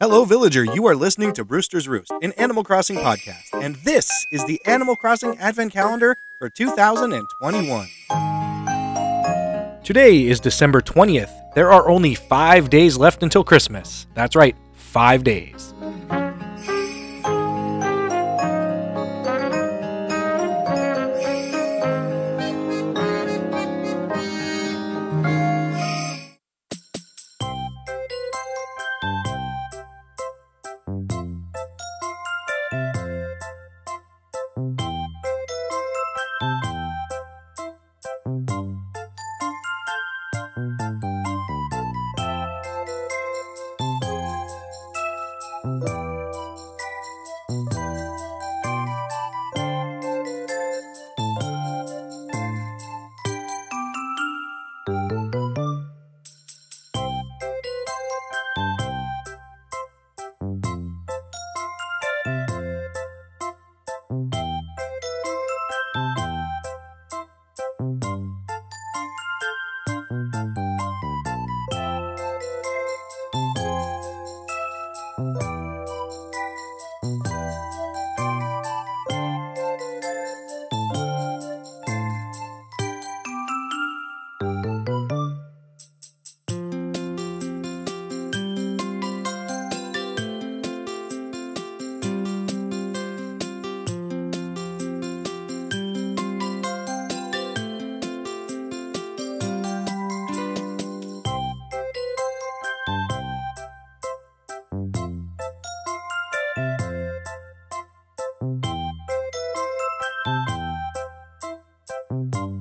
Hello, villager. You are listening to Brewster's Roost, an Animal Crossing podcast, and this is the Animal Crossing Advent Calendar for 2021. Today is December 20th. There are only five days left until Christmas. That's right, five days. Bye.